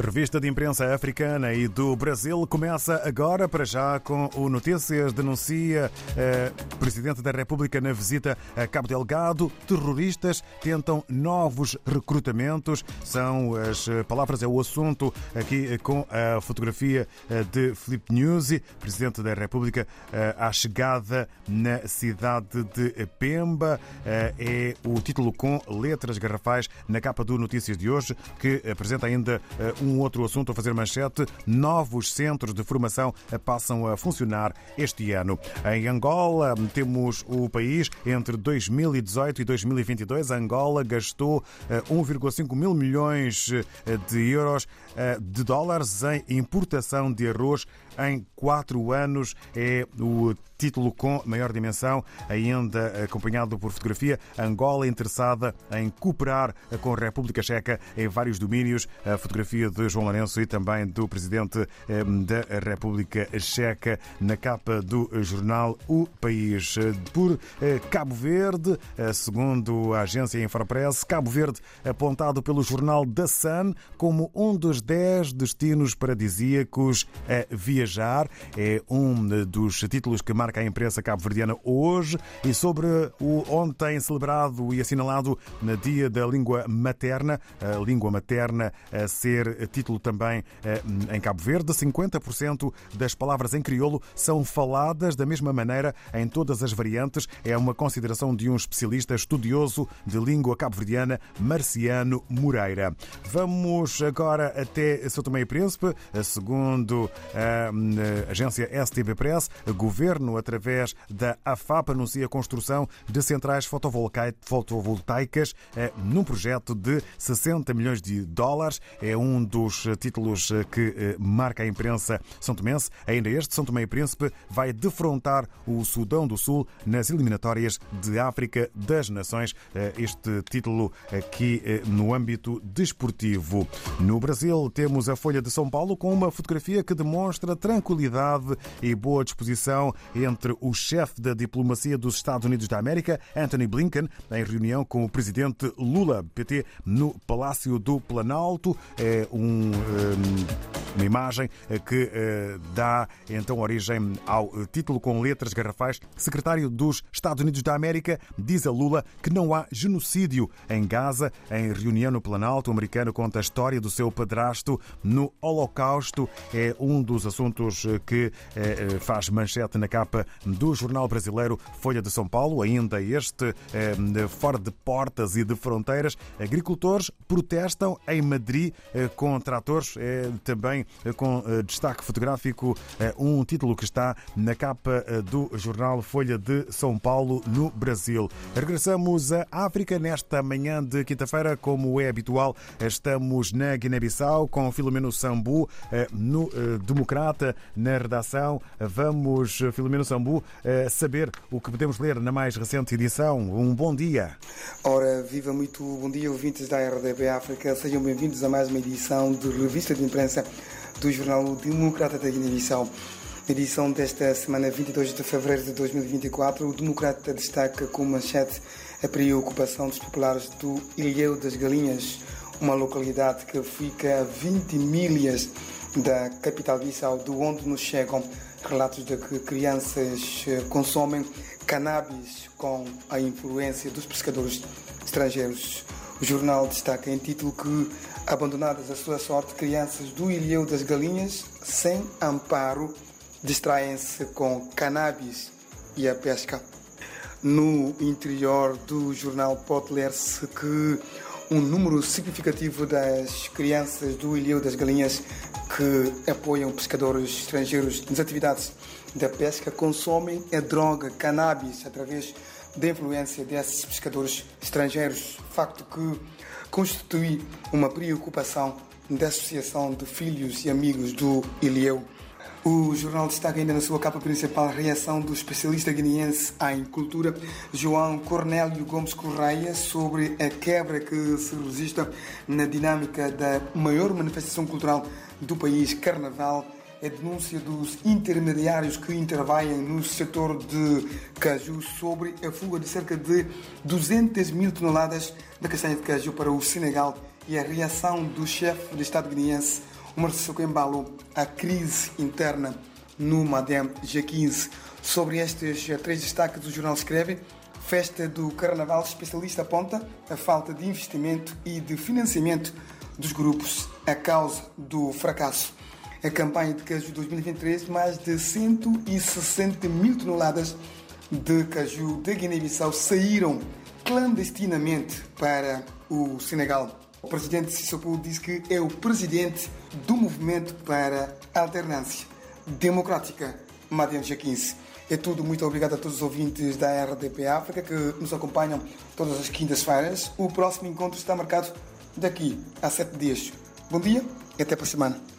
Revista de Imprensa Africana e do Brasil começa agora, para já, com o Notícias. Denuncia eh, Presidente da República na visita a Cabo Delgado. Terroristas tentam novos recrutamentos. São as palavras, é o assunto aqui com a fotografia de Filipe Nyusi, Presidente da República, eh, à chegada na cidade de Pemba. Eh, é o título com letras garrafais na capa do Notícias de hoje, que apresenta ainda um um outro assunto a fazer manchete. Novos centros de formação passam a funcionar este ano. Em Angola, temos o país entre 2018 e 2022. Angola gastou 1,5 mil milhões de euros de dólares em importação de arroz em quatro anos. É o título com maior dimensão, ainda acompanhado por fotografia. Angola interessada em cooperar com a República Checa em vários domínios. A fotografia de João Lourenço e também do presidente da República Checa na capa do jornal O País. Por Cabo Verde, segundo a agência Infopress, Cabo Verde apontado pelo jornal The Sun como um dos dez destinos paradisíacos a viajar. É um dos títulos que marca a imprensa cabo-verdiana hoje e sobre o ontem celebrado e assinalado na Dia da Língua Materna, a língua materna a ser título também em Cabo Verde. 50% das palavras em crioulo são faladas da mesma maneira em todas as variantes. É uma consideração de um especialista estudioso de língua cabo-verdiana, Marciano Moreira. Vamos agora até São Tomé e Príncipe, segundo a agência STB Press, governo através da AFAP anuncia a construção de centrais fotovoltaicas num projeto de 60 milhões de dólares. É um dos títulos que marca a imprensa são tomense. Ainda este, São Tomé e Príncipe, vai defrontar o Sudão do Sul nas eliminatórias de África das Nações. Este título aqui no âmbito desportivo. No Brasil, temos a Folha de São Paulo com uma fotografia que demonstra tranquilidade e boa disposição entre o chefe da diplomacia dos Estados Unidos da América, Anthony Blinken, em reunião com o presidente Lula, PT, no Palácio do Planalto. É um, uma imagem que dá então origem ao título com letras garrafais. Secretário dos Estados Unidos da América diz a Lula que não há genocídio em Gaza. Em reunião no Planalto, o americano conta a história do seu padrasto no Holocausto. É um dos assuntos que faz manchete na capa do jornal brasileiro Folha de São Paulo. Ainda este fora de portas e de fronteiras. Agricultores protestam em Madrid com tratores. Também com destaque fotográfico um título que está na capa do jornal Folha de São Paulo no Brasil. Regressamos à África nesta manhã de quinta-feira, como é habitual. Estamos na Guiné-Bissau com Filomeno Sambu no Democrata na redação. Vamos, Filomeno Sambu, saber o que podemos ler na mais recente edição. Um bom dia. Ora, viva muito bom dia, ouvintes da RDB África. Sejam bem-vindos a mais uma edição de Revista de Imprensa do jornal Democrata da Guiné-Bissau. Edição desta semana, 22 de fevereiro de 2024, o Democrata destaca com manchete a preocupação dos populares do Ilhéu das Galinhas, uma localidade que fica a 20 milhas da capital Bissau, de onde nos chegam relatos de que crianças consomem cannabis com a influência dos pescadores estrangeiros. O jornal destaca em título que, abandonadas à sua sorte, crianças do Ilhéu das Galinhas, sem amparo, distraem-se com cannabis e a pesca. No interior do jornal pode ler-se que um número significativo das crianças do Ilhéu das Galinhas que apoiam pescadores estrangeiros nas atividades da pesca consomem a droga cannabis através da influência desses pescadores estrangeiros, facto que constitui uma preocupação da Associação de Filhos e Amigos do Ilhéu. O jornal destaca ainda na sua capa principal a reação do especialista guineense em cultura, João Cornélio Gomes Correia, sobre a quebra que se registra na dinâmica da maior manifestação cultural do país, Carnaval, a denúncia dos intermediários que intervêm no setor de caju sobre a fuga de cerca de 200 mil toneladas da castanha de caju para o Senegal. E a reação do chefe de Estado guineense, Sissoko Embalo, à crise interna no MADEM G15. Sobre estes três destaques, o jornal escreve Festa do Carnaval, especialista aponta a falta de investimento e de financiamento dos grupos a causa do fracasso. A campanha de caju 2023, mais de 160 mil toneladas de caju de Guiné-Bissau saíram clandestinamente para o Senegal. O presidente Sissoko disse que é o presidente do movimento para alternância democrática Madem G15. É tudo. Muito obrigado a todos os ouvintes da RDP África que nos acompanham todas as quintas-feiras. O próximo encontro está marcado daqui a sete dias. Bom dia e até para a semana.